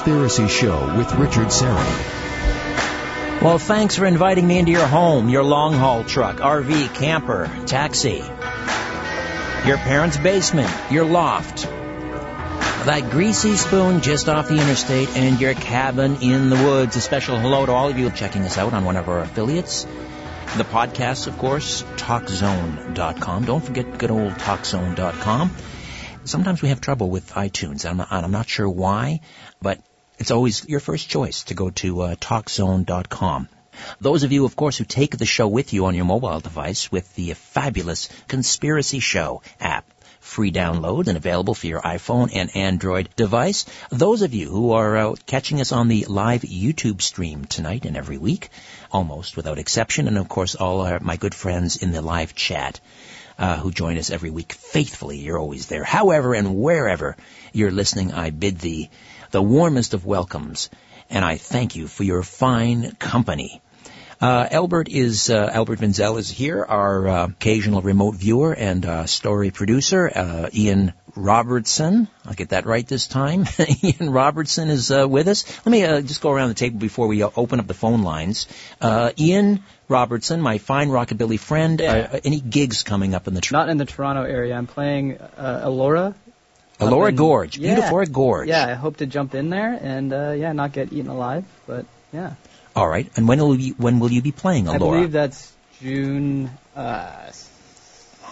Conspiracy Show with Richard Syrett. Well, thanks for inviting me into your home, your long haul truck, RV, camper, taxi, your parents' basement, your loft, that greasy spoon just off the interstate, and your cabin in the woods. A special hello to all of you checking us out on one of our affiliates. The podcast, of course, TalkZone.com. Don't forget good old TalkZone.com. Sometimes we have trouble with iTunes, and I'm not sure why, but it's always your first choice to go to uh, TalkZone.com. Those of you, of course, who take the show with you on your mobile device with the fabulous Conspiracy Show app free download and available for your iPhone and Android device. Those of you who are uh, catching us on the live YouTube stream tonight and every week, almost without exception, and of course all our, my good friends in the live chat uh, who join us every week faithfully. You're always there. However and wherever you're listening, I bid thee the warmest of welcomes, and I thank you for your fine company. Uh, Albert is uh, Albert Vinzel is here, our uh, occasional remote viewer and uh, story producer. Uh, Ian Robertson, I'll get that right this time. Ian Robertson is uh, with us. Let me just go around the table before we open up the phone lines. Ian Robertson, my fine rockabilly friend. Yeah. any gigs coming up in the? Tr- Not in the Toronto area. I'm playing Elora Elora Gorge, yeah, beautiful Gorge. Yeah, I hope to jump in there and uh, yeah, not get eaten alive, but yeah. All right. And when will you when will you be playing Elora? I believe that's June uh,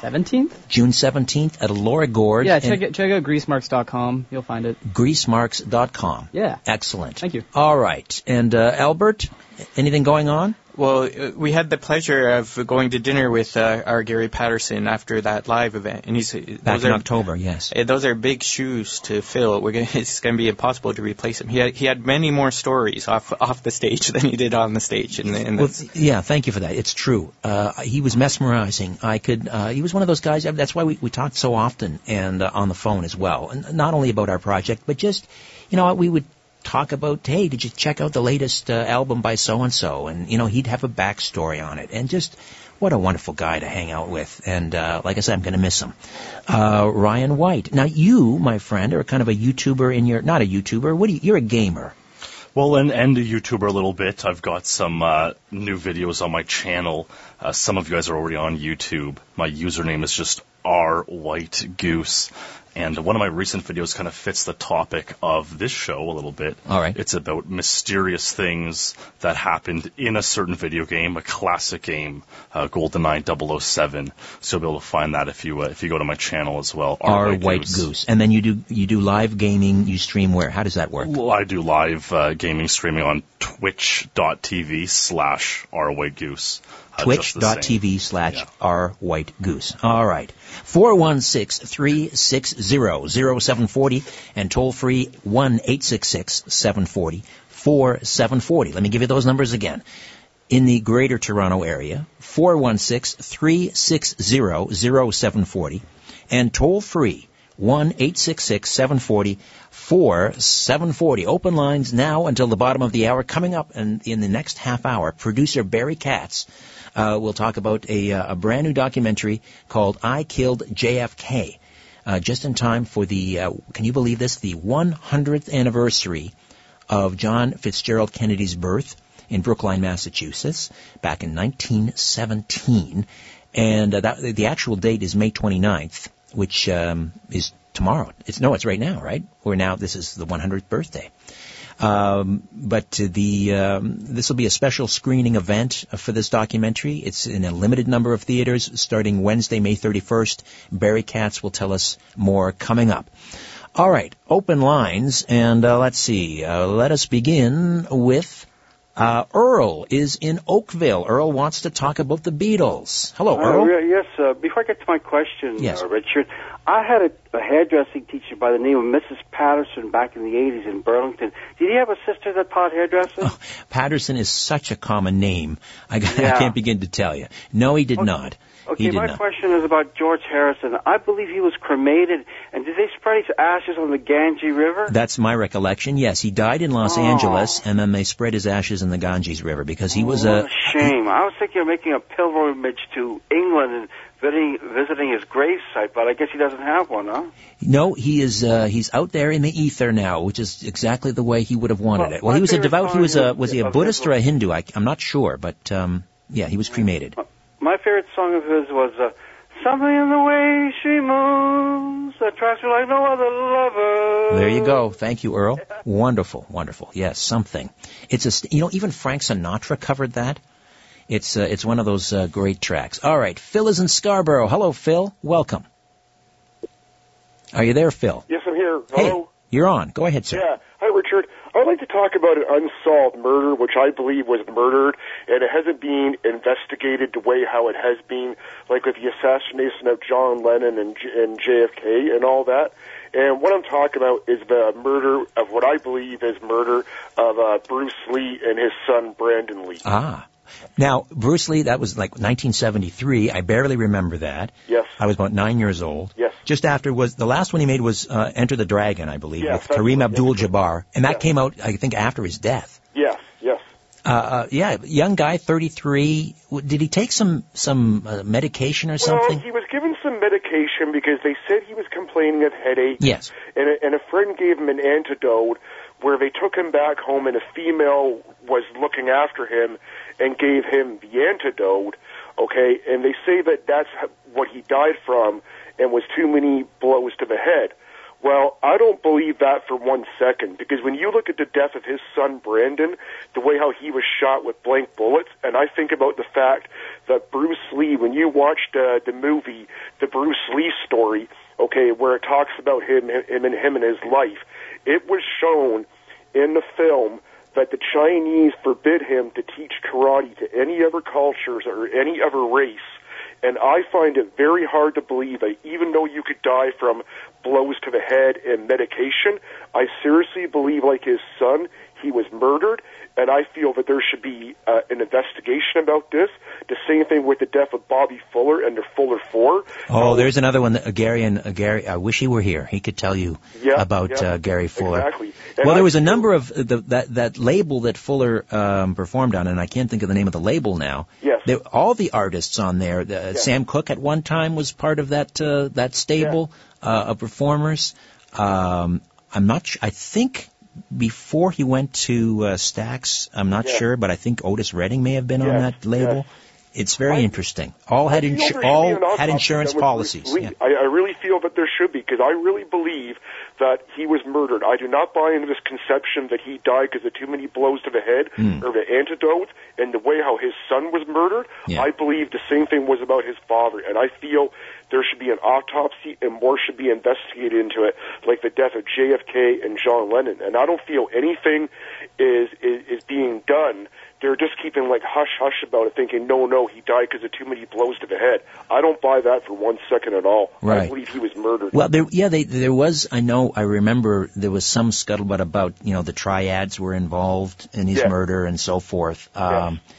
seventeenth. Uh, June seventeenth at Elora Gorge. Yeah, check it, check out greasemarks.com. You'll find it. Greasemarks.com. Yeah. Excellent. Thank you. All right. And uh, Albert, anything going on? Well, uh, we had the pleasure of going to dinner with uh, our Gary Patterson after that live event, and he's back in are, October. Yes, uh, those are big shoes to fill. We're gonna, it's going to be impossible to replace him. He had, he had many more stories off off the stage than he did on the stage. And, and well, yeah, thank you for that. It's true. Uh, he was mesmerizing. I could. Uh, he was one of those guys. That's why we we talked so often and uh, on the phone as well, and not only about our project, but just you know we would talk about, hey, did you check out the latest uh, album by so and so? And you know, he'd have a backstory on it, and just what a wonderful guy to hang out with. And uh, like I said, I'm going to miss him. Uh, Ryan White. Now, you, my friend, are kind of a YouTuber in your not a YouTuber. What do you? You're a gamer. Well, and, and a YouTuber a little bit. I've got some uh, new videos on my channel. Uh, some of you guys are already on YouTube. My username is just R White Goose. And one of my recent videos kind of fits the topic of this show a little bit. All right. It's about mysterious things that happened in a certain video game, a classic game, uh, GoldenEye 007. So you'll be able to find that if you uh, if you go to my channel as well. R, White, White Goose. Goose. And then you do you do live gaming. You stream where? How does that work? Well, I do live uh, gaming streaming on Twitch.tv slash R White Goose. Uh, Twitch.tv slash R White Goose. All right. 416-360-0740 and toll free 1-866-740-4740. Let me give you those numbers again. In the greater Toronto area, 416-360-0740 and toll free 1-866-740-4740. Open lines now until the bottom of the hour. Coming up in, in the next half hour, producer Barry Katz uh, we'll talk about a, uh, a, brand new documentary called I Killed JFK. Uh, just in time for the, uh, can you believe this, the 100th anniversary of John Fitzgerald Kennedy's birth in Brookline, Massachusetts, back in 1917. And uh, that, the actual date is May 29th, which um, is tomorrow. It's no, it's right now, right? We're now. This is the 100th birthday. Um, but the um, this will be a special screening event for this documentary. It's in a limited number of theaters starting Wednesday, May 31st. Barry Katz will tell us more coming up. All right, open lines, and uh, let's see. Uh, let us begin with uh, Earl is in Oakville. Earl wants to talk about the Beatles. Hello, Earl. Uh, yes, uh, before I get to my question, yes. Uh, Richard, I had a, a hairdressing teacher by the name of Mrs. Patterson back in the 80s in Burlington. Did he have a sister that taught hairdressing? Oh, Patterson is such a common name. I, yeah. I can't begin to tell you. No, he did okay. not. Okay, my question is about George Harrison. I believe he was cremated, and did they spread his ashes on the Ganges River? That's my recollection. Yes, he died in Los Oh. Angeles, and then they spread his ashes in the Ganges River because he was what a. a shame. I was thinking of making a pilgrimage to England and visiting, visiting his grave site, but I guess he doesn't have one, huh? No, he is. Uh, he's out there in the ether now, which is exactly the way he would have wanted Well, it. Well, he was a devout. He was a was he a Buddhist or a Hindu? I, I'm not sure, but um, yeah, he was cremated. My favorite song of his was uh, Something in the Way She Moves that Attracts Me Like No Other Lover. There you go. Thank you, Earl. Wonderful, wonderful. Yes, something. It's a st- you know even Frank Sinatra covered that. It's uh, it's one of those uh, great tracks. All right, Phil is in Scarborough. Hello, Phil. Welcome. Are you there, Phil? Yes, I'm here. Hey, Hello. you're on. Go ahead, sir. Yeah. Hi, Richard. I'd like to talk about an unsolved murder, which I believe was murdered, and it hasn't been investigated the way how it has been, like with the assassination of John Lennon and, and JFK and all that. And what I'm talking about is the murder of what I believe is murder of uh, Bruce Lee and his son Brandon Lee. Ah. Now, Bruce Lee, that was like 1973. I barely remember that. Yes. I was about nine years old. Yes. Just after was the last one he made was uh, Enter the Dragon, I believe, Yes, with Kareem Abdul-Jabbar, and that Yes. came out, I think, after his death. Yes, yes. Uh, uh, yeah, young guy, 33. Did he take some some uh, medication or Well, something? he was given some medication because they said he was complaining of headache. Yes. And a, and a friend gave him an antidote where they took him back home and a female was looking after him and gave him the antidote. Okay, and they say that that's what he died from and was too many blows to the head. Well, I don't believe that for one second because when you look at the death of his son Brandon, the way how he was shot with blank bullets, and I think about the fact that Bruce Lee, when you watched uh, the movie, the Bruce Lee story, okay, where it talks about him, him and him and his life, it was shown in the film that the Chinese forbid him to teach karate to any other cultures or any other race. And I find it very hard to believe that even though you could die from blows to the head and medication, I seriously believe, like his son, he was murdered. And I feel that there should be uh, an investigation about this. The same thing with the death of Bobby Fuller and the Fuller Four. Oh, there's another one. That, uh, Gary and uh, Gary. I wish he were here. He could tell you Yeah, about yeah, uh, Gary Fuller. Exactly. And Well, there was a number of uh, the, that that label that Fuller um, performed on, and I can't think of the name of the label now. Yes. All the artists on there. The, Sam Cooke at one time was part of that uh, that stable uh, of performers. Um, I'm not. Sh- I think before he went to uh, Stax, I'm not Yeah. sure, but I think Otis Redding may have been on that label. yes. It's very I- interesting. All had insu- there should be all had insurance policies. Yeah. I, I really feel that there should be because I really believe that he was murdered. I do not buy into this conception that he died because of too many blows to the head Hmm. or the antidote and the way how his son was murdered. Yeah. I believe the same thing was about his father, and I feel there should be an autopsy and more should be investigated into it, like the death of JFK and John Lennon. And I don't feel anything is is, is being done. They're just keeping like hush hush about it, thinking no, no, he died because of too many blows to the head. I don't buy that for one second at all. I believe he was murdered. Well, there, yeah, they, there was. I know. I remember there was some scuttlebutt about you know the triads were involved in his Yeah. murder and so forth. Um, yeah.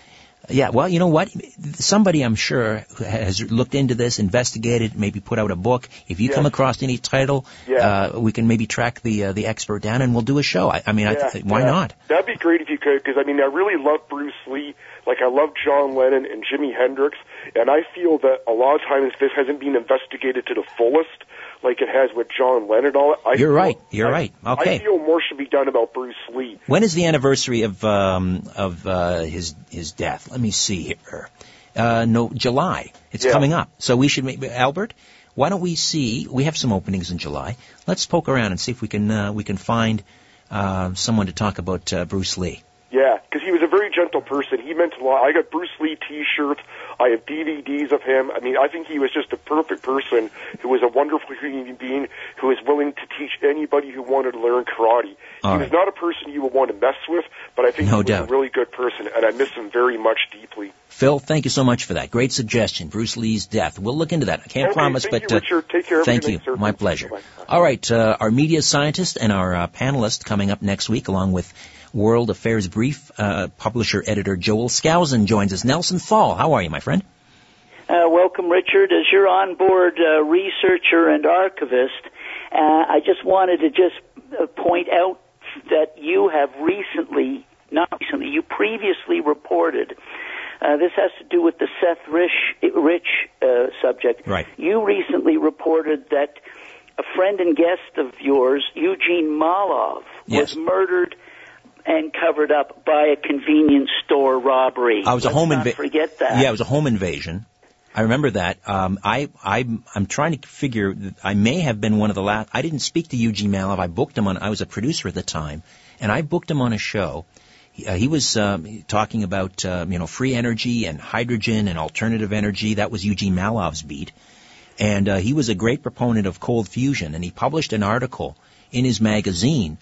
Yeah, well, you know what? Somebody, I'm sure, has looked into this, investigated, maybe put out a book. If you Yeah. come across any title, Yeah. uh, we can maybe track the uh, the expert down and we'll do a show. I, I mean, I th- why yeah. not? That'd be great if you could, because I mean, I really love Bruce Lee. Like I love John Lennon and Jimi Hendrix, and I feel that a lot of times this hasn't been investigated to the fullest, like it has with John Lennon. All I You're feel- right. You're I- right. Okay. I feel more should be done about Bruce Lee. When is the anniversary of um, of uh, his his death? Let me see here. Uh, no, July. It's Yeah. coming up. So we should make Albert. Why don't we see? We have some openings in July. Let's poke around and see if we can uh, we can find uh, someone to talk about uh, Bruce Lee. Yeah, because he was a very gentle person. He meant a lot. I got Bruce Lee T-shirts. I have DVDs of him. I mean, I think he was just a perfect person who was a wonderful human being who was willing to teach anybody who wanted to learn karate. All he right. was not a person you would want to mess with, but I think No he was doubt. a really good person, and I miss him very much deeply. Phil, thank you so much for that. Great suggestion. Bruce Lee's death. We'll look into that. I can't Okay, promise, but you, uh. Take care. Thank you. night. My pleasure. Bye. All right, uh, our media scientist and our uh, panelist coming up next week, along with World Affairs Brief uh, publisher editor Joel Skousen joins us. Nelson Thall, how are you, my friend? Uh, welcome, Richard. As your onboard uh, researcher and archivist, uh, I just wanted to just uh, point out that you have recently, not recently, you previously reported. Uh, this has to do with the Seth Rich, Rich uh, subject. Right. You recently reported that a friend and guest of yours, Eugene Mallove, Yes. was murdered and covered up by a convenience store robbery. I was a Let's home invasion. Forget that. Yeah, it was a home invasion. I remember that. Um, I, I, I'm trying to figure. I may have been one of the last. I didn't speak to Eugene Mallove. I booked him on. I was a producer at the time, and I booked him on a show. He, uh, he was um, talking about um, you know free energy and hydrogen and alternative energy. That was Eugene Mallove's beat, and uh, he was a great proponent of cold fusion. And he published an article in his magazine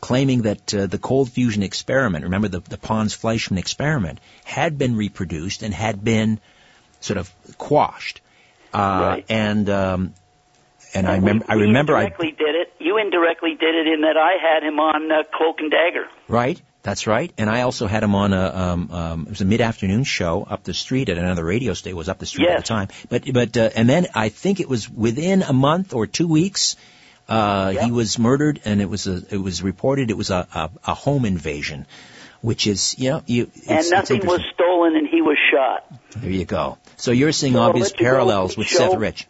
claiming that uh, the cold fusion experiment, remember the, the Pons Fleischmann experiment, had been reproduced and had been sort of quashed. Uh, Right. And um, and I And remember we, I remember I indirectly did it. You indirectly did it in that I had him on uh, Cloak and Dagger. right. That's right. And I also had him on a um, um, it was a mid afternoon show up the street at another radio station. It was up the street at the time. But but uh, and then I think it was within a month or two weeks. Uh, Yeah. He was murdered, and it was a, it was reported it was a, a, a home invasion, which is you know you and nothing was stolen, and he was shot. There you go. So you're seeing So obvious let you go parallels with. Seth Rich.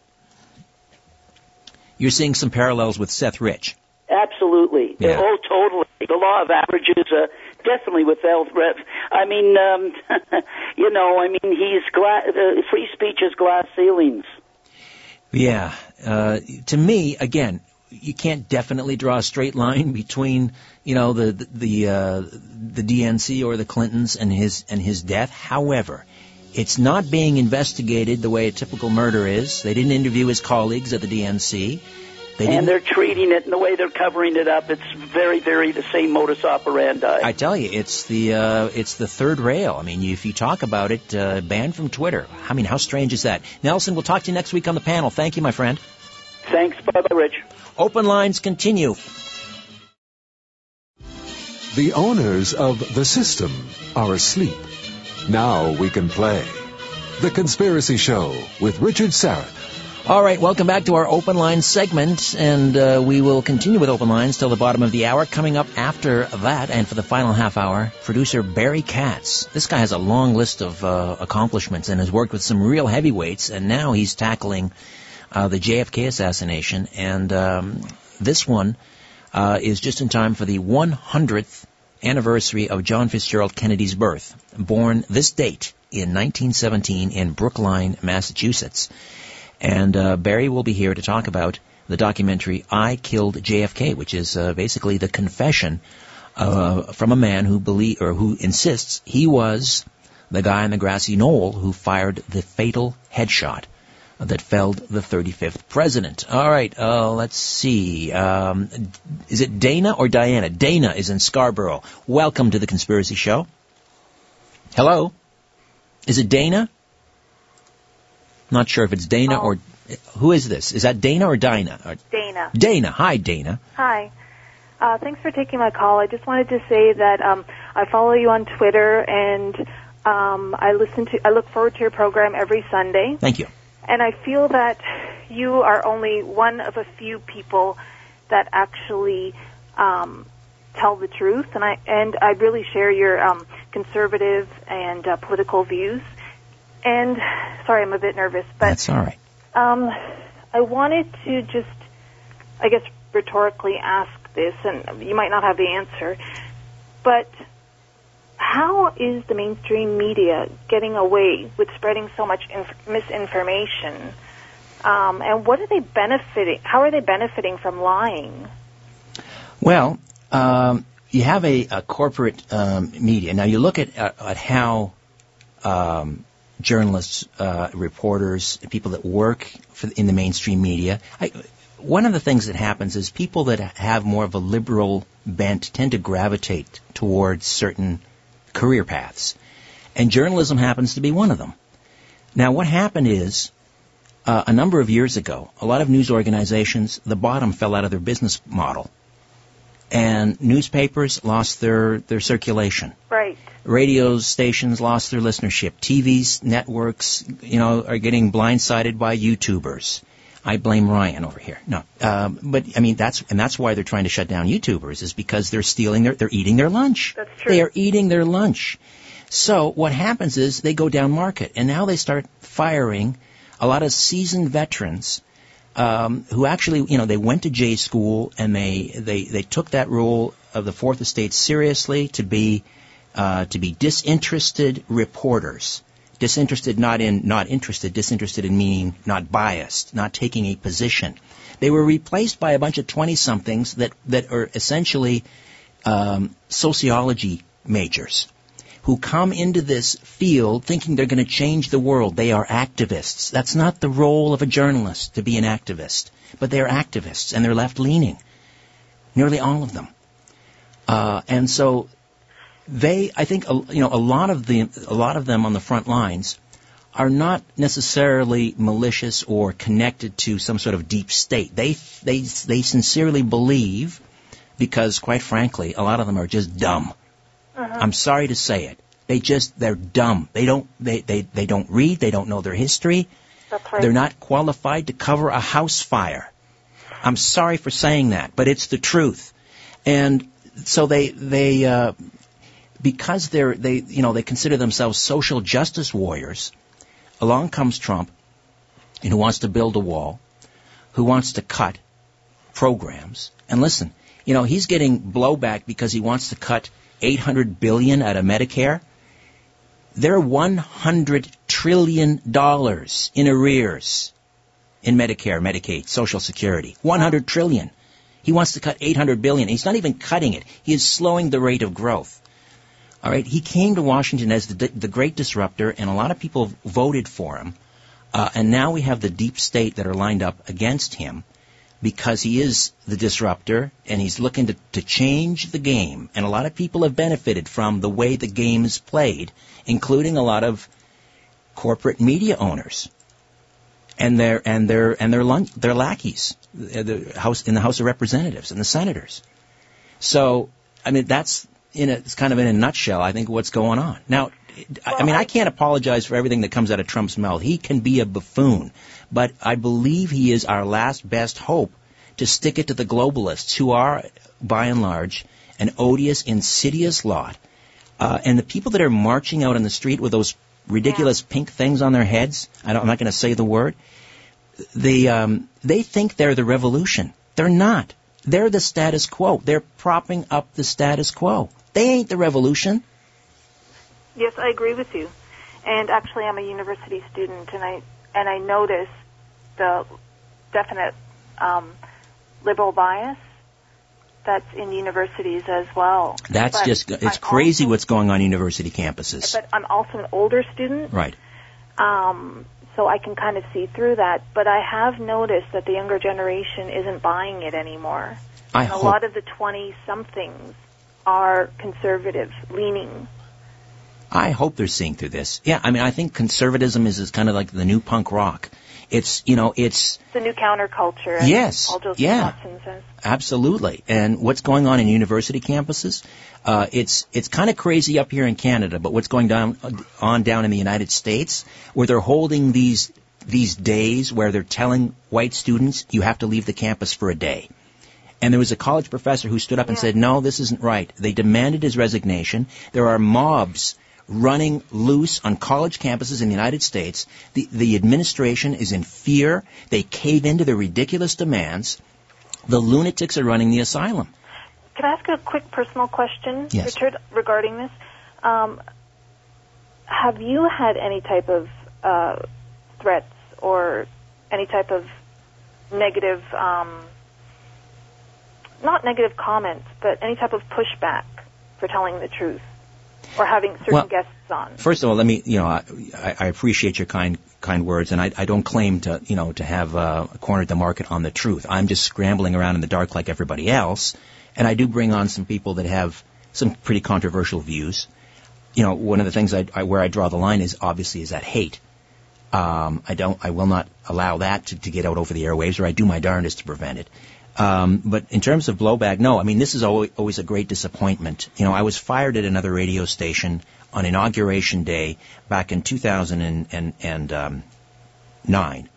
You're seeing some parallels with Seth Rich. Absolutely. Yeah. Oh, totally. The law of averages, uh, definitely with health rep. I mean, um, you know, I mean, he's gla- uh, free speech is glass ceilings. Yeah. Uh, to me, again, you can't definitely draw a straight line between, you know, the the the, uh, the DNC or the Clintons and his and his death. However, it's not being investigated the way a typical murder is. They didn't interview his colleagues at the DNC. They and they're treating it and the way they're covering it up, it's very, very the same modus operandi. I tell you, it's the uh, it's the third rail. I mean, if you talk about it, uh, banned from Twitter. I mean, how strange is that? Nelson, we'll talk to you next week on the panel. Thank you, my friend. Thanks. Bye-bye, Rich. Open lines continue. The owners of the system are asleep. Now we can play. The Conspiracy Show with Richard Syrett. All right, welcome back to our open line segment, and uh, we will continue with open lines till the bottom of the hour. Coming up after that, and for the final half hour, producer Barry Katz. This guy has a long list of uh, accomplishments and has worked with some real heavyweights, and now he's tackling uh, the JFK assassination. And um, this one uh, is just in time for the 100th anniversary of John Fitzgerald Kennedy's birth, born this date in 1917 in Brookline, Massachusetts. And uh, Barry will be here to talk about the documentary "I Killed JFK," which is uh, basically the confession uh, from a man who believe or who insists he was the guy on the grassy knoll who fired the fatal headshot that felled the 35th president. All right, uh, let's see. Um, is it Dana or Diana? Dana is in Scarborough. Welcome to the Conspiracy Show. Hello. Is it Dana? Not sure if it's Dana or who is this? Is that Dana or Dinah? Dana. Dana. Hi, Dana. Hi. Uh, thanks for taking my call. I just wanted to say that um, I follow you on Twitter and um, I listen to. I look forward to your program every Sunday, Thank you. And I feel that you are only one of a few people that actually um, tell the truth, and I and I really share your um, conservative and uh, political views. And sorry, I'm a bit nervous, but That's all right. um, I wanted to just, I guess, rhetorically ask this, and you might not have the answer, but how is the mainstream media getting away with spreading so much inf- misinformation? Um, and what are they benefiting? How are they benefiting from lying? Well, um, you have a, a corporate um, media. Now you look at, at, at how um, journalists, uh, reporters, people that work for, in the mainstream media. I, one of the things that happens is people that have more of a liberal bent tend to gravitate towards certain career paths, and journalism happens to be one of them. Now, what happened is uh, a number of years ago, a lot of news organizations, the bottom fell out of their business model and newspapers lost their, their circulation. Right. radio stations lost their listenership. TV's networks, you know, are getting blindsided by YouTubers. I blame Ryan over here. No, um, but I mean that's and that's why they're trying to shut down YouTubers is because they're stealing their they're eating their lunch. That's true. They are eating their lunch. So what happens is they go down market and now they start firing a lot of seasoned veterans um, who actually you know they went to J school and they they they took that role of the Fourth Estate seriously to be uh, to be disinterested reporters disinterested not in not interested, disinterested in meaning not biased, not taking a position. They were replaced by a bunch of twenty somethings that that are essentially um, sociology majors who come into this field thinking they're going to change the world. They are activists. That's not the role of a journalist to be an activist, but they are activists and they're left leaning. Nearly all of them. Uh, and so they, I think, you know, a lot of the, a lot of them on the front lines are not necessarily malicious or connected to some sort of deep state. They, they, they sincerely believe, because quite frankly, a lot of them are just dumb. Uh-huh. I'm sorry to say it. They just, they're dumb. They don't, they, they, they don't read. They don't know their history. Right. They're not qualified to cover a house fire. I'm sorry for saying that, but it's the truth. And so they, they, uh, because they're they you know they consider themselves social justice warriors, along comes Trump, and who wants to build a wall, who wants to cut programs. And listen, you know he's getting blowback because he wants to cut 800 billion out of Medicare. They're 100 trillion dollars in arrears in Medicare, Medicaid, Social Security. 100 trillion. He wants to cut 800 billion. He's not even cutting it. He is slowing the rate of growth. All right, he came to Washington as the, the great disruptor, and a lot of people voted for him. Uh, and now we have the deep state that are lined up against him because he is the disruptor and he's looking to, to change the game. And a lot of people have benefited from the way the game is played, including a lot of corporate media owners and their and their and their lun- their lackeys, uh, the house in the House of Representatives and the senators. So I mean that's in a, it's kind of in a nutshell, I think what's going on. Now, I mean, I can't apologize for everything that comes out of Trump's mouth. He can be a buffoon, but I believe he is our last best hope to stick it to the globalists, who are, by and large, an odious, insidious lot. Uh, and the people that are marching out on the street with those ridiculous yeah. pink things on their heads, I am not going to say the word, they, um, they think they're the revolution. They're not. They're the status quo. They're propping up the status quo. They ain't the revolution. Yes, I agree with you. And actually, I'm a university student, and I and I notice the definite um, liberal bias that's in universities as well. That's but just it's I'm crazy also, what's going on university campuses. But I'm also an older student. Right. Um, so I can kind of see through that. But I have noticed that the younger generation isn't buying it anymore. I and hope. a lot of the 20 somethings are conservative leaning. I hope they're seeing through this. Yeah, I mean, I think conservatism is, is kind of like the new punk rock. It's, you know, it's... The new counterculture. Yes, yeah. Absolutely. And what's going on in university campuses? Uh, it's it's kind of crazy up here in Canada, but what's going down on down in the United States, where they're holding these these days where they're telling white students you have to leave the campus for a day. And there was a college professor who stood up and said, "No, this isn't right." They demanded his resignation. There are mobs running loose on college campuses in the United States. The the administration is in fear. They cave into their ridiculous demands. The lunatics are running the asylum. Can I ask a quick personal question, Yes. Richard, regarding this? Um, have you had any type of uh, threats or any type of negative, um, not negative comments, but any type of pushback for telling the truth or having certain Well, guests on? First of all, let me, you know, I, I appreciate your kind kind words, and I, I don't claim to, you know, to have uh, cornered the market on the truth. I'm just scrambling around in the dark like everybody else, and I do bring on some people that have some pretty controversial views. You know, one of the things I, I where I draw the line is obviously is that hate. Um, I don't, I will not allow that to, to get out over the airwaves, or I do my darndest to prevent it. Um, but in terms of blowback, no. I mean, this is always, always a great disappointment. You know, I was fired at another radio station on inauguration day back in 2009.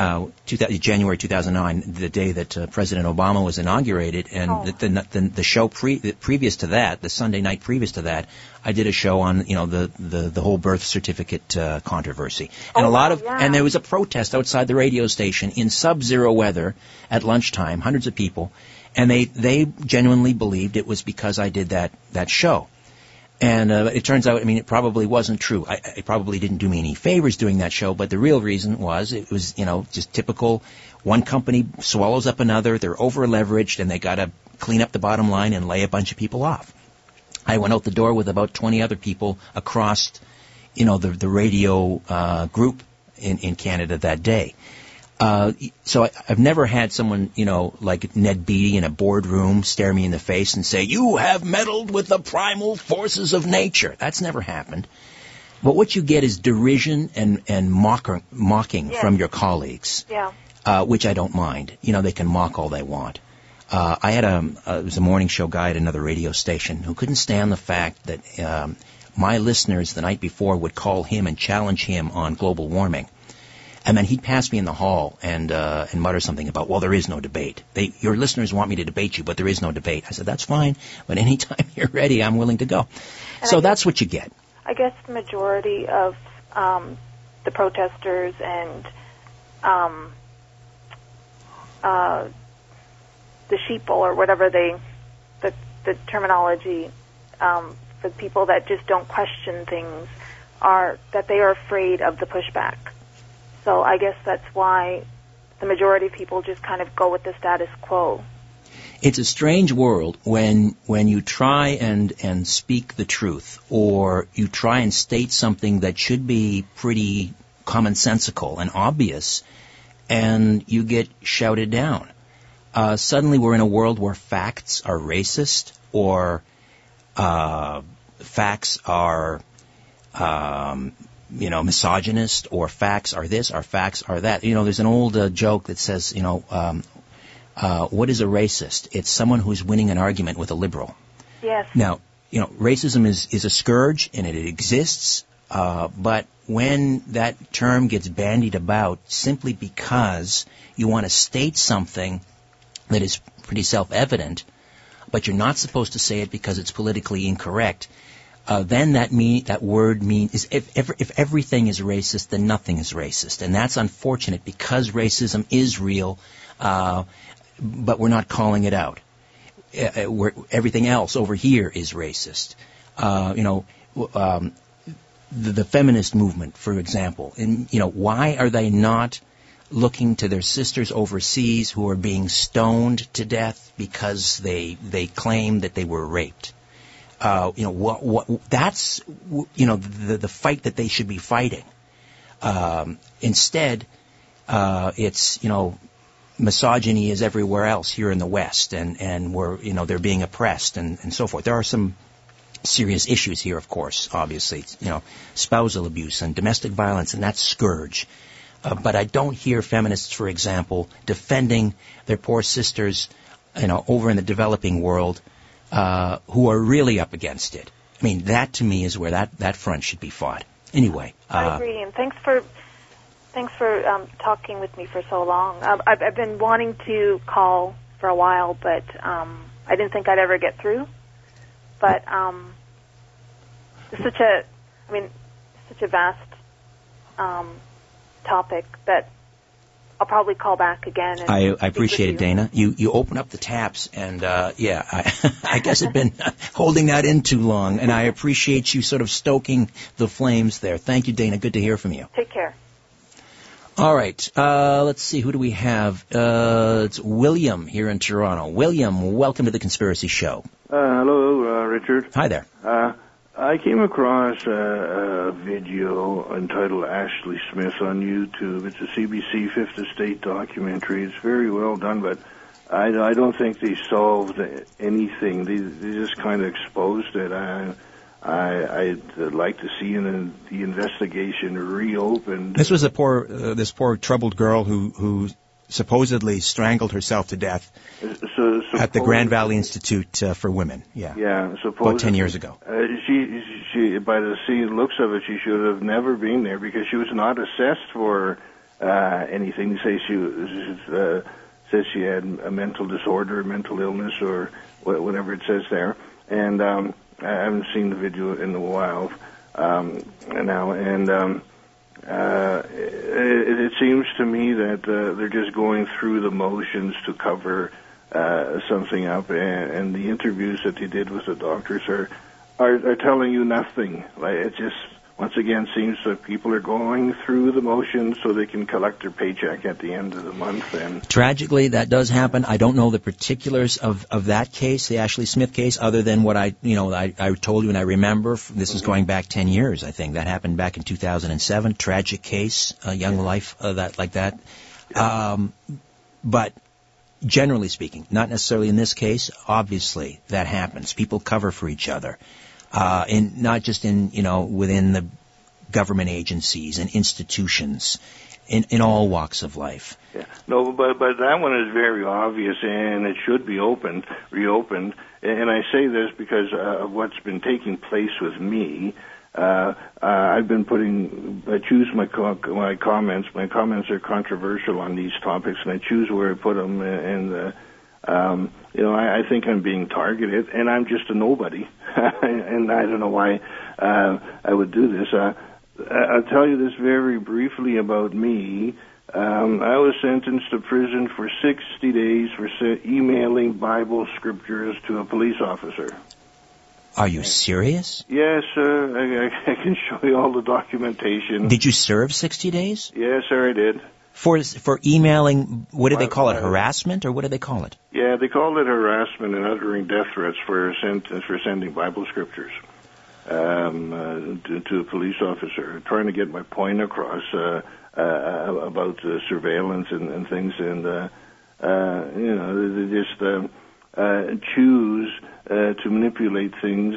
Uh, 2000, January 2009, the day that uh, President Obama was inaugurated, and Oh. the, the, the, the show pre, the, previous to that, the Sunday night previous to that, I did a show on you know the the, the whole birth certificate uh, controversy, and Oh, a lot of yeah. and there was a protest outside the radio station in sub-zero weather at lunchtime, hundreds of people, and they they genuinely believed it was because I did that that show. And uh, it turns out, I mean, it probably wasn't true. I, it probably didn't do me any favors doing that show, but the real reason was it was, you know, just typical. One company swallows up another. They're over leveraged, and they got to clean up the bottom line and lay a bunch of people off. I went out the door with about 20 other people across, you know, the the radio uh, group in in Canada that day. Uh, so I, I've never had someone, you know, like Ned Beatty in a boardroom stare me in the face and say, "You have meddled with the primal forces of nature." That's never happened. But what you get is derision and and mocker, mocking Yes. from your colleagues, Yeah. uh, which I don't mind. You know, they can mock all they want. Uh, I had a uh, it was a morning show guy at another radio station who couldn't stand the fact that um, my listeners the night before would call him and challenge him on global warming. And then he'd pass me in the hall and uh, and mutter something about, well, there is no debate. They, your listeners want me to debate you, but there is no debate. I said, that's fine, but anytime you're ready, I'm willing to go. And so that's what you get. I guess the majority of um, the protesters and um, uh, the sheeple or whatever they the the terminology um, for the people that just don't question things are that they are afraid of the pushback. So I guess that's why the majority of people just kind of go with the status quo. It's a strange world when when you try and and speak the truth, or you try and state something that should be pretty commonsensical and obvious, and you get shouted down. Uh, suddenly, we're in a world where facts are racist, or uh, facts are um, you know, misogynist or facts are this or facts are that. You know, there's an old uh, joke that says, you know, um, uh, what is a racist? It's someone who's winning an argument with a liberal. Yes. Now, you know, racism is, is a scourge and it exists, uh, but when that term gets bandied about simply because you want to state something that is pretty self-evident, but you're not supposed to say it because it's politically incorrect, uh, then that mean that word means is if, if if everything is racist, then nothing is racist, and that's unfortunate because racism is real, uh, but we're not calling it out. Uh, uh, everything else over here is racist. Uh, you know, um, the, the feminist movement, for example, and you know, why are they not looking to their sisters overseas who are being stoned to death because they they claim that they were raped? Uh, you know, what, what, that's, you know, the, the fight that they should be fighting. Um, instead, uh, it's, you know, misogyny is everywhere else here in the West, and, and we're, you know, they're being oppressed and, and so forth. There are some serious issues here, of course, obviously, you know, spousal abuse and domestic violence, and that's scourge. Uh, but I don't hear feminists, for example, defending their poor sisters, you know, over in the developing world, uh, who are really up against it. I mean, that to me is where that, that front should be fought. Anyway, I uh, agree, and thanks for thanks for um, talking with me for so long. Um, I've, I've been wanting to call for a while, but um, I didn't think I'd ever get through. But um, it's such a, I mean, such a vast um, topic that I'll probably call back again. And I, I with appreciate you. it, Dana. You you open up the taps, and uh, yeah, I, I guess I've been holding that in too long, and I appreciate you sort of stoking the flames there. Thank you, Dana. Good to hear from you. Take care. All right, uh, let's see. Who do we have? Uh, it's William here in Toronto. William, welcome to the Conspiracy Show. Uh, hello, uh, Richard. Hi there. I came across a, a video entitled Ashley Smith on YouTube. It's a CBC Fifth Estate documentary. It's very well done, but I, I don't think they solved anything. They, they just kind of exposed it. I, I, I'd like to see an, the investigation reopened. This was a poor, uh, this poor troubled girl who who supposedly strangled herself to death So, at the Grand Valley Institute uh, for Women. Yeah. Yeah, About 10 years ago. Uh, she, she, by the scene looks of it, she should have never been there because she was not assessed for uh, anything. They say she uh, says she had a mental disorder, mental illness, or whatever it says there. And um, I haven't seen the video in a while um, now, and um, uh, it, it seems to me that uh, they're just going through the motions to cover uh, something up, and, and the interviews that they did with the doctors are, are are telling you nothing. Like it just once again seems that people are going through the motions so they can collect their paycheck at the end of the month, and Tragically, that does happen. I don't know the particulars of, of that case, the Ashley Smith case, other than what I, you know, I, I told you and I remember. This is going back 10 years, I think. That happened back in 2007. Tragic case, a young life uh, that like that. Um, but generally speaking, not necessarily in this case, obviously that happens. People cover for each other. Uh, in, not just in, you know, within the government agencies and institutions, in, in all walks of life. Yeah. No, but but that one is very obvious, and it should be opened, reopened. And I say this because uh, of what's been taking place with me. Uh, uh, I've been putting, I choose my co- my comments. My comments are controversial on these topics, and I choose where I put them. And uh, um, you know, I, I think I'm being targeted, and I'm just a nobody. and I don't know why uh, I would do this. Uh, I- I'll tell you this very briefly about me. Um, I was sentenced to prison for 60 days for se- emailing Bible scriptures to a police officer. Are you serious? Yes, sir. I, I, I can show you all the documentation. Did you serve 60 days? Yes, sir, I did. For, for emailing, what do they call it, harassment, or what do they call it? Yeah, they called it harassment and uttering death threats for sent, for sending Bible scriptures um, uh, to, to a police officer, trying to get my point across uh, uh, about uh, surveillance and, and things, and uh, uh, you know they, they just um, uh, choose uh, to manipulate things.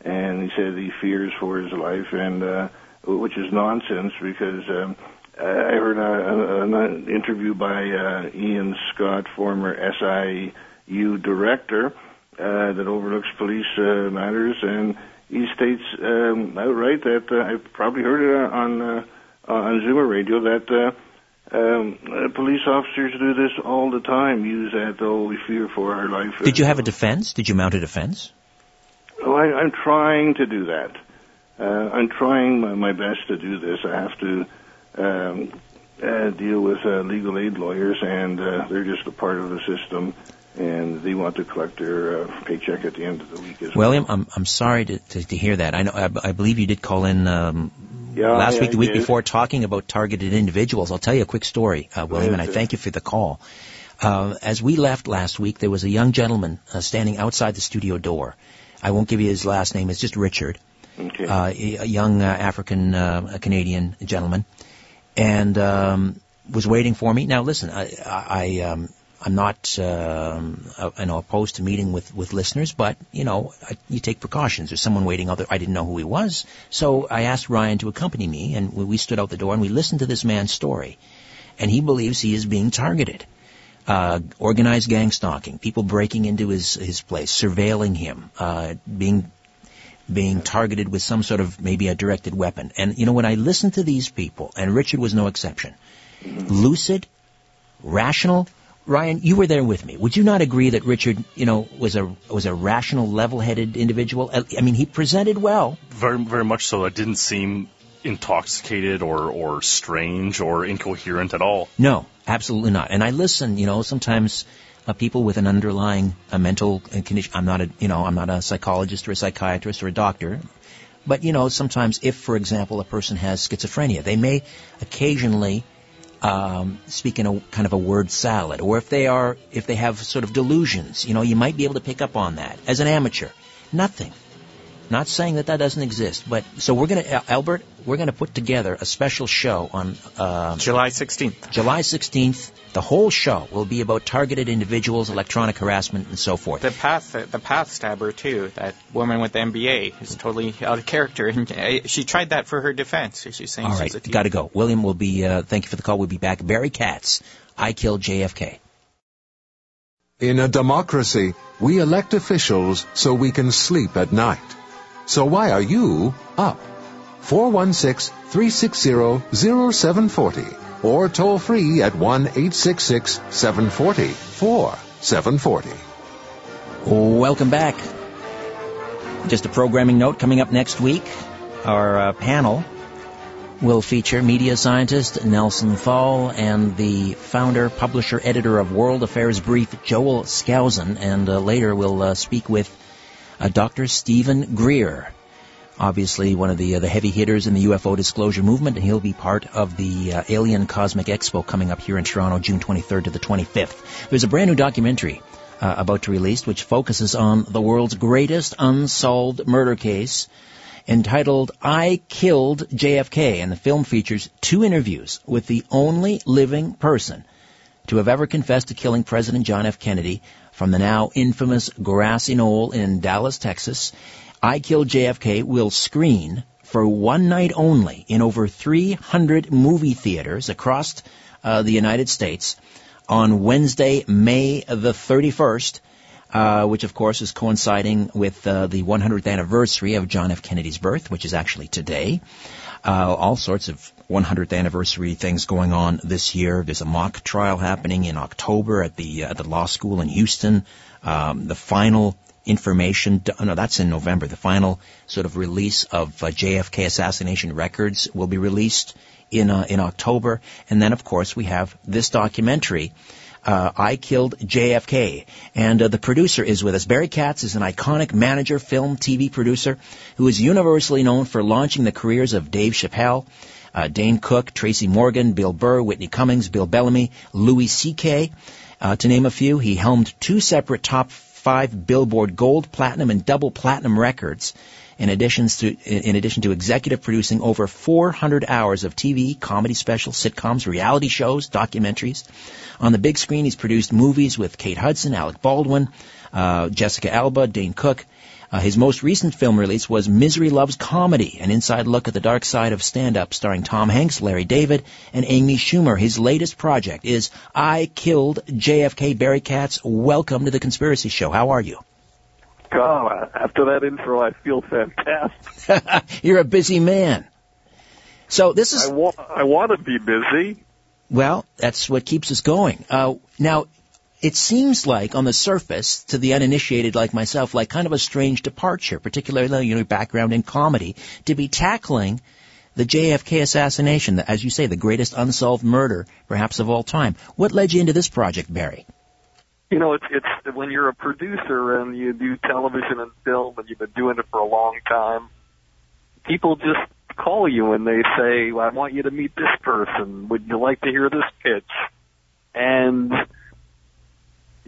And he said he fears for his life, and uh, which is nonsense because. Um, I heard an interview by uh, Ian Scott, former SIU director, uh, that overlooks police uh, matters, and he states um, outright that uh, I've probably heard it on uh, on Zoomer Radio that uh, um, uh, police officers do this all the time. Use that oh we fear for our life. Did you have a defense? Did you mount a defense? Oh, I, I'm trying to do that. Uh, I'm trying my, my best to do this. I have to um, uh, deal with uh, legal aid lawyers, and uh, they're just a part of the system, and they want to collect their uh, paycheck at the end of the week as well. William, I'm I'm sorry to to, to hear that. I know I, I believe you did call in um, Yeah, last week, the I week did. before, talking about targeted individuals. I'll tell you a quick story, uh, William, and I thank you for the call. Uh, as we left last week, there was a young gentleman uh, standing outside the studio door. I won't give you his last name. It's just Richard. Okay. Uh, a a young uh, African uh, Canadian gentleman, and um, was waiting for me. Now, listen, I, I um, I'm not um, uh, you know opposed to meeting with with listeners, but you know I, you take precautions. There's someone waiting out there. I didn't know who he was, so I asked Ryan to accompany me, and we we stood out the door and we listened to this man's story, and he believes he is being targeted. Uh, organized gang stalking, people breaking into his his place, surveilling him, uh, being being targeted with some sort of maybe a directed weapon. And you know, when I listen to these people, and Richard was no exception, lucid, rational. Ryan, you were there with me. Would you not agree that Richard, you know, was a was a rational, level-headed individual? I mean, he presented well. Very, very much so. It didn't seem intoxicated or, or strange or incoherent at all. No, absolutely not. And I listen. You know, sometimes people with an underlying uh, mental condition. I'm not a, you know, I'm not a psychologist or a psychiatrist or a doctor. But you know, sometimes if, for example, a person has schizophrenia, they may occasionally um, speak in a kind of a word salad, or if they are, if they have sort of delusions, you know, you might be able to pick up on that as an amateur. Nothing. Not saying that that doesn't exist, but so we're going to Albert, we're going to put together a special show on uh, July 16th. July 16th. The whole show will be about targeted individuals, electronic harassment, and so forth. The path, the path stabber too. That woman with the MBA is totally out of character, and uh, she tried that for her defense. She's saying "All right, she's right, got to go. William will be. Uh, thank you for the call. We'll be back. Barry Katz, I killed JFK. In a democracy, we elect officials so we can sleep at night. So why are you up? 416-360-0740 or toll free at 1-866-740-4740. Welcome back. Just a programming note coming up next week. Our uh, panel will feature media scientist Nelson Thall and the founder, publisher, editor of World Affairs Brief, Joel Skousen, and uh, later we'll uh, speak with uh, Dr. Stephen Greer, obviously one of the uh, the heavy hitters in the UFO disclosure movement, and he'll be part of the uh, Alien Cosmic Expo coming up here in Toronto, June 23rd to the 25th. There's a brand new documentary uh, about to release which focuses on the world's greatest unsolved murder case entitled I Killed JFK, and the film features two interviews with the only living person to have ever confessed to killing President John F. Kennedy from the now infamous grassy knoll in Dallas, Texas. I Killed JFK will screen for one night only in over 300 movie theaters across uh, the United States on Wednesday, May the 31st uh, which of course is coinciding with uh, the 100th anniversary of John F. Kennedy's birth, which is actually today. Uh, all sorts of 100th anniversary things going on this year. There's a mock trial happening in October at the uh, at the law school in Houston. Um, the final information, no, that's in November. The final sort of release of uh, JFK assassination records will be released in uh, in October, and then of course we have this documentary uh, I Killed JFK. And uh, the producer is with us. Barry Katz is an iconic manager, film, TV producer who is universally known for launching the careers of Dave Chappelle, uh, Dane Cook, Tracy Morgan, Bill Burr, Whitney Cummings, Bill Bellamy, Louis C.K., uh, to name a few. He helmed two separate top five Billboard Gold, Platinum, and Double Platinum records in addition to in addition to executive producing over 400 hours of TV, comedy specials, sitcoms, reality shows, documentaries. On the big screen, he's produced movies with Kate Hudson, Alec Baldwin, uh, Jessica Alba, Dane Cook. Uh, his most recent film release was Misery Loves Comedy, an inside look at the dark side of stand-up starring Tom Hanks, Larry David, and Amy Schumer. His latest project is I Killed JFK Barry Katz. Welcome to the Conspiracy Show. How are you? God, after that intro, I feel fantastic. You're a busy man. So this is. I, wa- I want to be busy. Well, that's what keeps us going. Uh, now, it seems like on the surface, to the uninitiated like myself, like kind of a strange departure, particularly your background in comedy, to be tackling the JFK assassination, as you say, the greatest unsolved murder, perhaps of all time. What led you into this project, Barry? You know, it's it's when you're a producer and you do television and film and you've been doing it for a long time. People just call you and they say, well, "I want you to meet this person. Would you like to hear this pitch?" And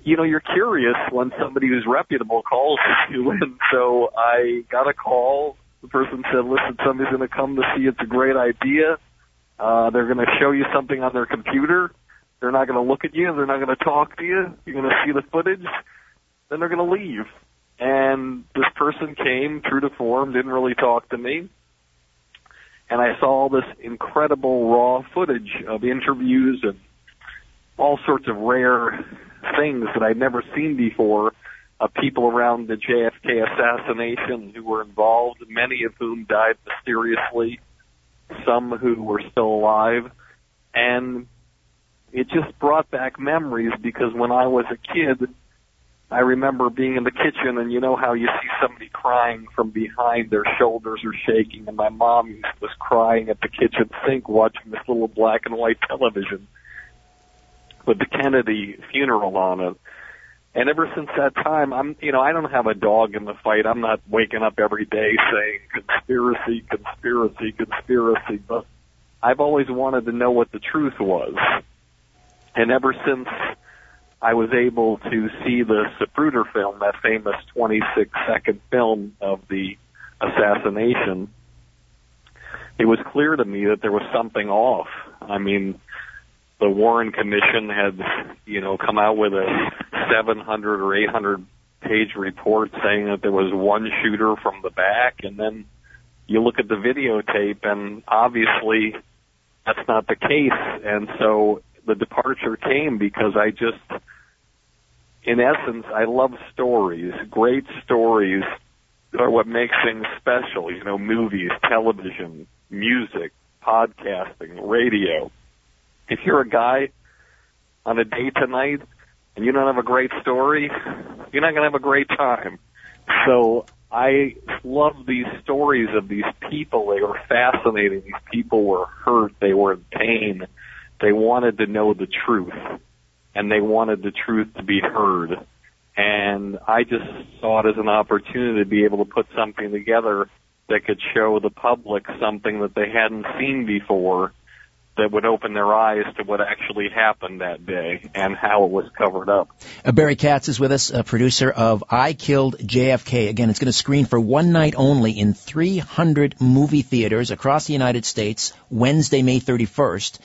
you know, you're curious when somebody who's reputable calls you, and so I got a call. The person said, "Listen, somebody's going to come to see. It's a great idea. Uh, they're going to show you something on their computer." They're not going to look at you. They're not going to talk to you. You're going to see the footage. Then they're going to leave. And this person came true to form, didn't really talk to me. And I saw all this incredible raw footage of interviews and all sorts of rare things that I'd never seen before of people around the JFK assassination who were involved, many of whom died mysteriously, some who were still alive. And it just brought back memories because when I was a kid, I remember being in the kitchen and you know how you see somebody crying from behind, their shoulders are shaking, and my mom was crying at the kitchen sink watching this little black and white television with the Kennedy funeral on it. And ever since that time, I'm, you know, I don't have a dog in the fight. I'm not waking up every day saying conspiracy, conspiracy, conspiracy, but I've always wanted to know what the truth was. And ever since I was able to see the Zapruder film, that famous 26 second film of the assassination, it was clear to me that there was something off. I mean, the Warren Commission had, you know, come out with a 700 or 800 page report saying that there was one shooter from the back, and then you look at the videotape, and obviously that's not the case. And so the departure came because I just, in essence, I love stories. Great stories are what makes things special. You know, movies, television, music, podcasting, radio. If you're a guy on a date tonight and you don't have a great story, you're not going to have a great time. So I love these stories of these people. They were fascinating. These people were hurt. They were in pain. They wanted to know the truth and they wanted the truth to be heard. And I just saw it as an opportunity to be able to put something together that could show the public something that they hadn't seen before that would open their eyes to what actually happened that day and how it was covered up. Uh, Barry Katz is with us, a producer of I Killed JFK. Again, it's going to screen for one night only in 300 movie theaters across the United States, Wednesday, May 31st.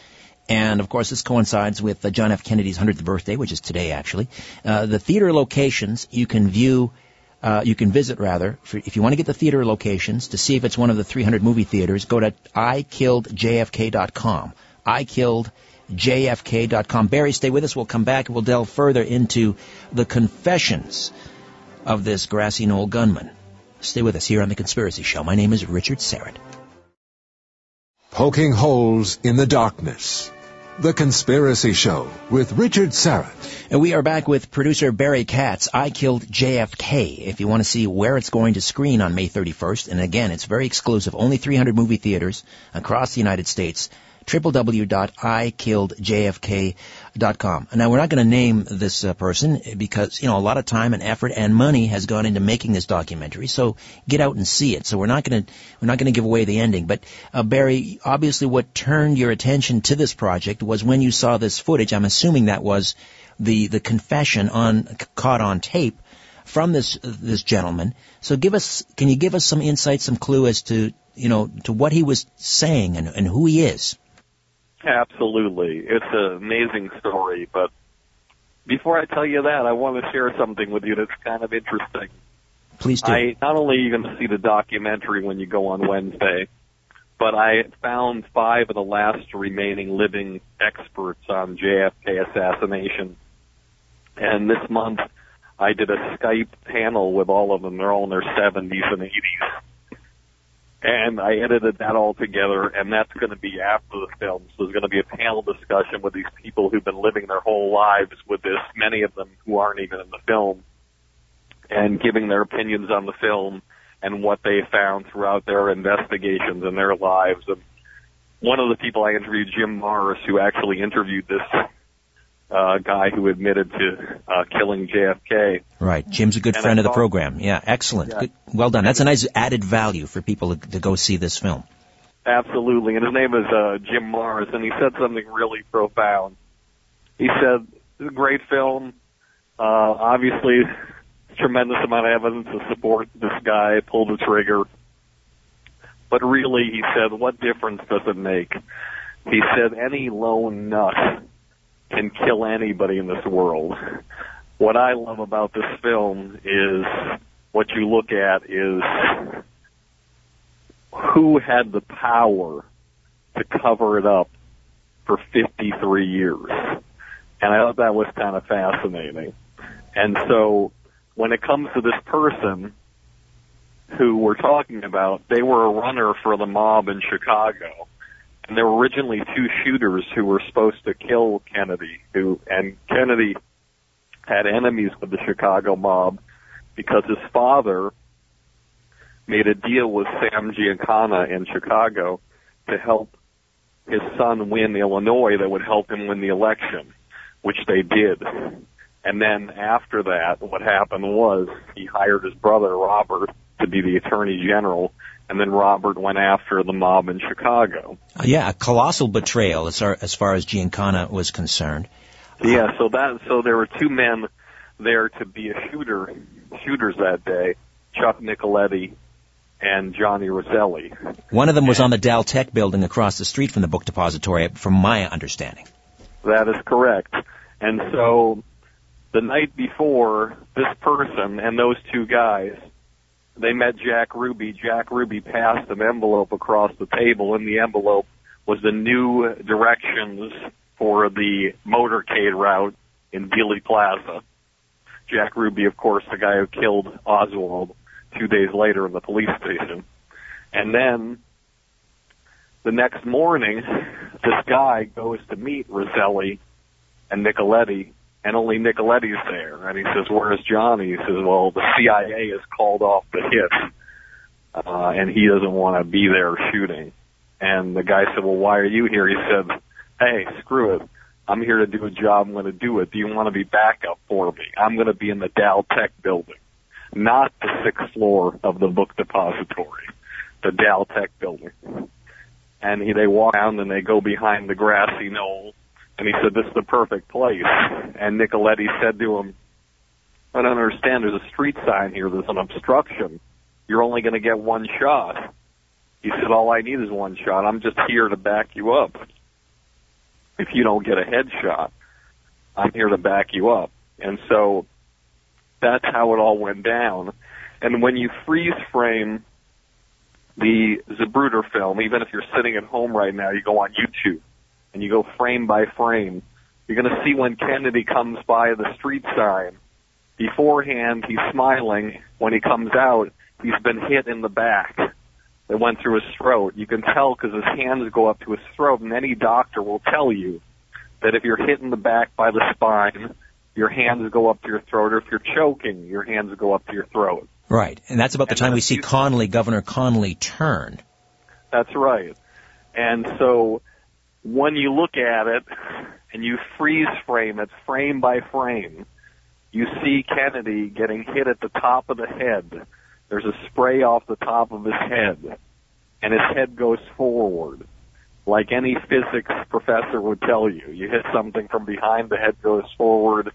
And of course, this coincides with uh, John F. Kennedy's 100th birthday, which is today actually. Uh, the theater locations you can view uh, you can visit rather, for, if you want to get the theater locations to see if it's one of the 300 movie theaters, go to ikilledjfk.com. ikilledjfk.com. Barry, stay with us. We'll come back and we'll delve further into the confessions of this grassy knoll gunman. Stay with us here on The Conspiracy Show. My name is Richard Syrett. Poking holes in the darkness. The Conspiracy Show with Richard Syrett. And we are back with producer Barry Katz. I killed JFK. If you want to see where it's going to screen on May 31st, and again, it's very exclusive, only 300 movie theaters across the United States www.ikilledjfk.com. Now we're not going to name this uh, person because you know a lot of time and effort and money has gone into making this documentary. So get out and see it. So we're not going to we're not going to give away the ending. But uh, Barry, obviously, what turned your attention to this project was when you saw this footage. I'm assuming that was the the confession on caught on tape from this this gentleman. So give us can you give us some insight, some clue as to you know to what he was saying and, and who he is. Absolutely. It's an amazing story, but before I tell you that, I want to share something with you that's kind of interesting. Please do. I not only are you going to see the documentary when you go on Wednesday, but I found five of the last remaining living experts on JFK assassination. And this month I did a Skype panel with all of them. They're all in their 70s and 80s and I edited that all together, and that's going to be after the film. So there's going to be a panel discussion with these people who've been living their whole lives with this, many of them who aren't even in the film, and giving their opinions on the film and what they found throughout their investigations and their lives. And one of the people I interviewed, Jim Marrs, who actually interviewed this uh, guy who admitted to uh, killing JFK. Right. Jim's a good And friend I of the thought- program. Yeah, excellent. Yeah. Good. Well done. That's a nice added value for people to, to go see this film. Absolutely, and his name is uh, Jim Marrs, and he said something really profound. He said, great film. Uh, obviously, tremendous amount of evidence to support this guy pulled the trigger. But really, he said, what difference does it make? He said, any lone nut can kill anybody in this world. What I love about this film is what you look at is who had the power to cover it up for 53 years. And I thought that was kind of fascinating. And so when it comes to this person who we're talking about, they were a runner for the mob in Chicago. And there were originally two shooters who were supposed to kill Kennedy, who, and Kennedy had enemies with the Chicago mob because his father made a deal with Sam Giancana in Chicago to help his son win Illinois that would help him win the election, which they did. And then after that, what happened was he hired his brother Robert to be the attorney general, and then Robert went after the mob in Chicago. Uh, yeah, a colossal betrayal as far as, far as Giancana was concerned. Yeah, so that so there were two men there to be a shooter shooters that day, Chuck Nicoletti and Johnny Roselli. One of them was on the Dal-Tex building across the street from the book depository, from my understanding. That is correct. And so the night before, this person and those two guys, they met Jack Ruby. Jack Ruby passed an envelope across the table. In the envelope was the new directions for the motorcade route in Dealey Plaza. Jack Ruby, of course, the guy who killed Oswald two days later in the police station. And then the next morning, this guy goes to meet Roselli and Nicoletti, and only Nicoletti's there. And he says, "Where's Johnny?" He says, "Well, the CIA has called off the hit, uh, and he doesn't want to be there shooting." And the guy said, "Well, why are you here?" He said, "Hey, screw it. I'm here to do a job. I'm going to do it. Do you want to be backup for me? I'm going to be in the Dal-Tex building, not the sixth floor of the book depository, the Dal-Tex building." And he, they walk down and they go behind the grassy knoll and he said, this is the perfect place. And Nicoletti said to him, I don't understand. There's a street sign here. There's an obstruction. You're only going to get one shot. He said, all I need is one shot. I'm just here to back you up. If you don't get a headshot, I'm here to back you up. And so that's how it all went down. And when you freeze frame the Zapruder film, even if you're sitting at home right now, you go on YouTube and you go frame by frame, you're going to see when Kennedy comes by the street sign. Beforehand, he's smiling. When he comes out, he's been hit in the back. It went through his throat. You can tell because his hands go up to his throat, and any doctor will tell you that if you're hit in the back by the spine, your hands go up to your throat, or if you're choking, your hands go up to your throat. Right, and that's about the time we see Connolly, Governor Connolly, turn. That's right. And so when you look at it and you freeze frame it frame by frame, you see Kennedy getting hit at the top of the head. There's a spray off the top of his head, and his head goes forward. Like any physics professor would tell you, you hit something from behind, the head goes forward,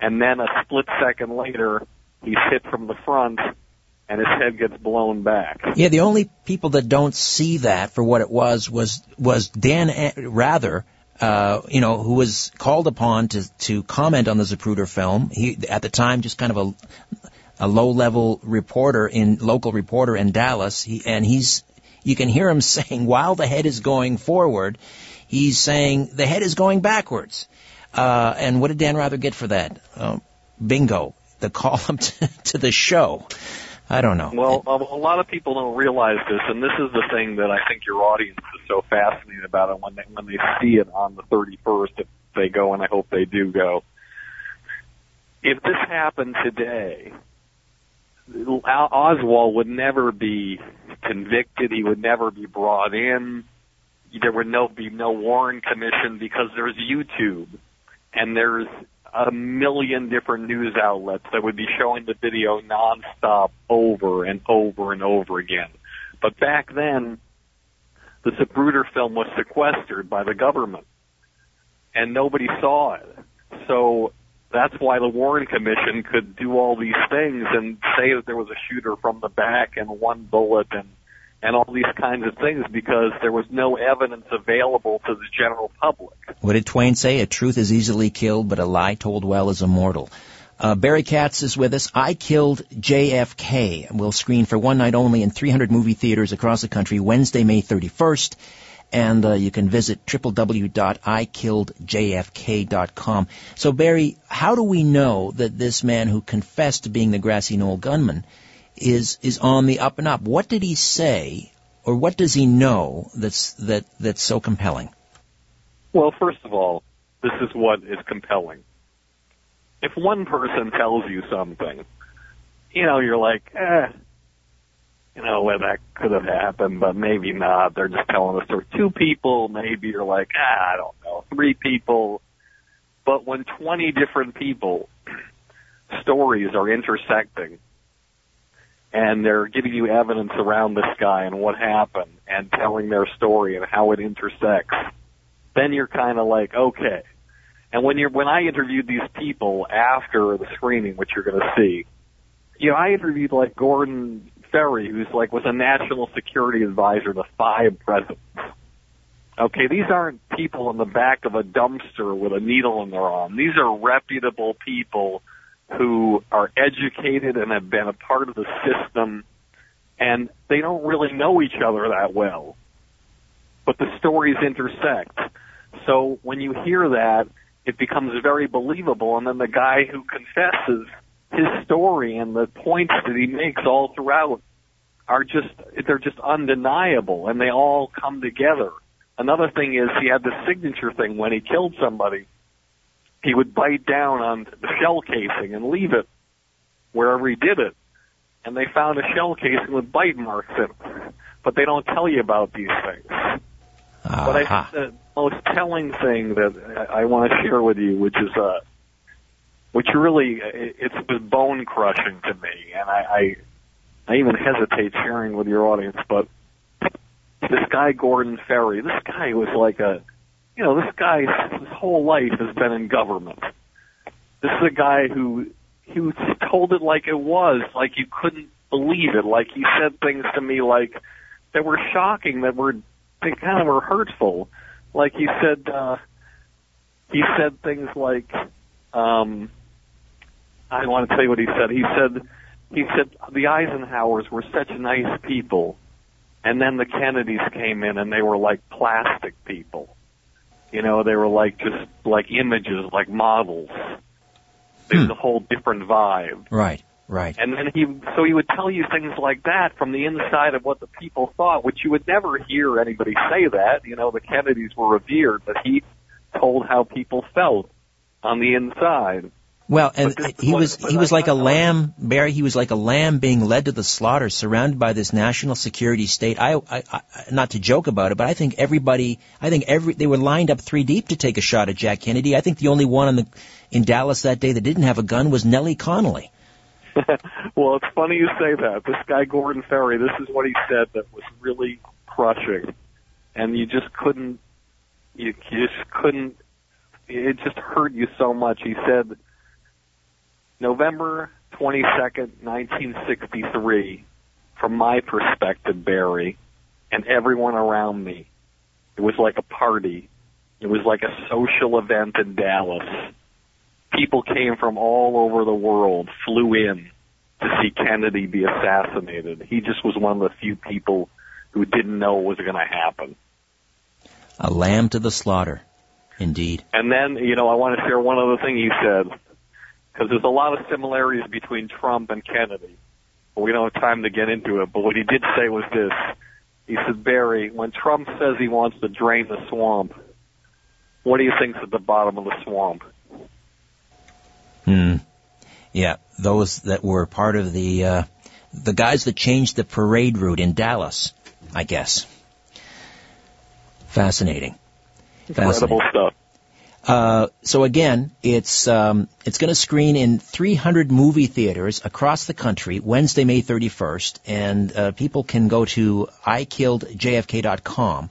and then a split second later, he's hit from the front, and his head gets blown back. Yeah, the only people that don't see that for what it was was was Dan A- Rather, uh, you know, who was called upon to to comment on the Zapruder film. He at the time just kind of a a low level reporter in local reporter in Dallas. He and he's you can hear him saying while the head is going forward, he's saying the head is going backwards. Uh, and what did Dan Rather get for that? Uh, bingo, the column to, to the show. I don't know. Well, a lot of people don't realize this, and this is the thing that I think your audience is so fascinated about it when they when they see it on the 31st, if they go, and I hope they do go. If this happened today, Oswald would never be convicted. He would never be brought in. There would no be no Warren Commission because there's YouTube and there's a million different news outlets that would be showing the video nonstop over and over and over again. But back then, the Zapruder film was sequestered by the government, and nobody saw it. So that's why the Warren Commission could do all these things and say that there was a shooter from the back and one bullet and and all these kinds of things because there was no evidence available to the general public. What did Twain say? A truth is easily killed, but a lie told well is immortal. Uh, Barry Katz is with us. I Killed JFK will screen for one night only in 300 movie theaters across the country Wednesday, May 31st. And uh, you can visit www.ikilledjfk.com. So Barry, how do we know that this man who confessed to being the grassy knoll gunman is is on the up and up. What did he say, or what does he know that's that that's so compelling? Well, first of all, this is what is compelling. If one person tells you something, you know, you're like, eh, you know, well, that could have happened, but maybe not. They're just telling us there were two people. Maybe you're like, ah, I don't know, three people. But when 20 different people stories are intersecting and they're giving you evidence around this guy and what happened and telling their story and how it intersects, then you're kind of like, okay. And when you're, when I interviewed these people after the screening, which you're going to see, you know, I interviewed like Gordon Ferry, who's like was a national security advisor to five presidents. Okay, these aren't people in the back of a dumpster with a needle in their arm. These are reputable people who are educated and have been a part of the system, and they don't really know each other that well. But the stories intersect. So when you hear that, it becomes very believable, and then the guy who confesses his story and the points that he makes all throughout are just, they're just undeniable, and they all come together. Another thing is he had the signature thing when he killed somebody. He would bite down on the shell casing and leave it wherever he did it. And they found a shell casing with bite marks in it. But they don't tell you about these things. Uh-huh. But I think the most telling thing that I I want to share with you, which is, uh, which really, it- it's was bone crushing to me. And I, I, I even hesitate sharing with your audience, but this guy Gordon Ferry, this guy was like a, you know, this guy his whole life has been in government. This is a guy who who told it like it was, like you couldn't believe it. Like he said things to me like that were shocking, that were they kind of were hurtful. Like he said, uh, he said things like, um, I want to tell you what he said. He said, he said the Eisenhowers were such nice people, and then the Kennedys came in and they were like plastic people. You know, they were like just like images, like models. It was hmm. a whole different vibe. Right, right. And then he, so he would tell you things like that from the inside of what the people thought, which you would never hear anybody say that. You know, the Kennedys were revered, but he told how people felt on the inside. Well, and he was- was but he was like a lamb, Barry. He was like a lamb being led to the slaughter, surrounded by this national security state. I, I, I not to joke about it, but I think everybody, I think every they were lined up three deep to take a shot at Jack Kennedy. I think the only one in the in Dallas that day that didn't have a gun was Nellie Connolly. well, it's funny you say that. This guy Gordon Ferry, this is what he said that was really crushing, and you just couldn't, you, you just couldn't. It just hurt you so much. He said, November twenty second, nineteen sixty three. From my perspective, Barry, and everyone around me, it was like a party. It was like a social event in Dallas people came from all over the world, flew in to see Kennedy be assassinated. He just was one of the few people who didn't know what was going to happen. A lamb to the slaughter, indeed. And then, you know, I want to share one other thing you said, because there's a lot of similarities between Trump and Kennedy. But we don't have time to get into it. But what he did say was this. He said, Barry, when Trump says he wants to drain the swamp, what do you think's at the bottom of the swamp? Hmm. Yeah, those that were part of the uh, the guys that changed the parade route in Dallas, I guess. Fascinating. Incredible stuff. Uh, so again, it's um, it's going to screen in 300 movie theaters across the country Wednesday, May 31st, and uh, people can go to ikilledjfk.com.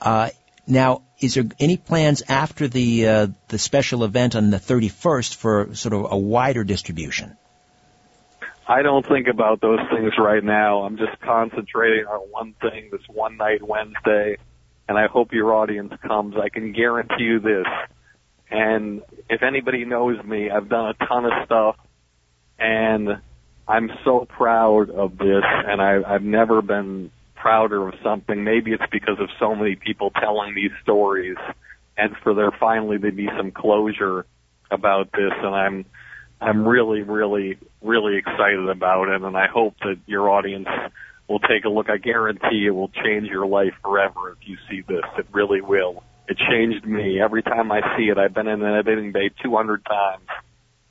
Uh, now, is there any plans after the uh, the special event on the 31st for sort of a wider distribution? I don't think about those things right now. I'm just concentrating on one thing, this one night Wednesday, and I hope your audience comes. I can guarantee you this. And if anybody knows me, I've done a ton of stuff, and I'm so proud of this, and I, I've never been prouder of something. Maybe it's because of so many people telling these stories, and for there finally to be some closure about this, and I'm I'm really, really, really excited about it, and I hope that your audience will take a look. I guarantee it will change your life forever if you see this. It really will. It changed me. Every time I see it, I've been in an editing bay 200 times.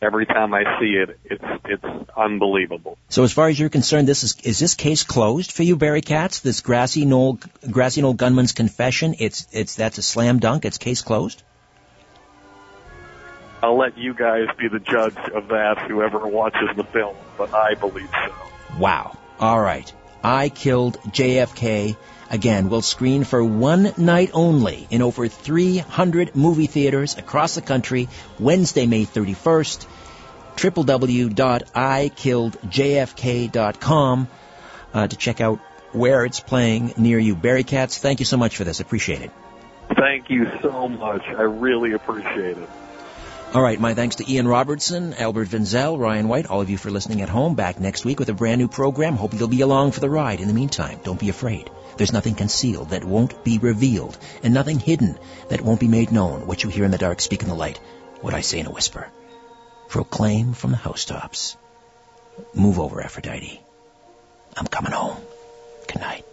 Every time I see it, it's it's unbelievable. So as far as you're concerned, this is is this case closed for you, Barry Katz? This grassy knoll grassy knoll gunman's confession? It's it's that's a slam dunk. It's case closed. I'll let you guys be the judge of that, whoever watches the film, but I believe so. Wow. All right. I killed JFK. Again, will screen for one night only in over 300 movie theaters across the country Wednesday, May 31st. www.ikilledjfk.com. uh, to check out where it's playing near you. Barry Katz, thank you so much for this. Appreciate it. Thank you so much. I really appreciate it. All right, my thanks to Ian Robertson, Albert Vinzel, Ryan White, all of you for listening at home. Back next week with a brand new program. Hope you'll be along for the ride. In the meantime, don't be afraid. There's nothing concealed that won't be revealed, and nothing hidden that won't be made known. What you hear in the dark, speak in the light. What I say in a whisper. Proclaim from the housetops. Move over, Aphrodite. I'm coming home. Good night.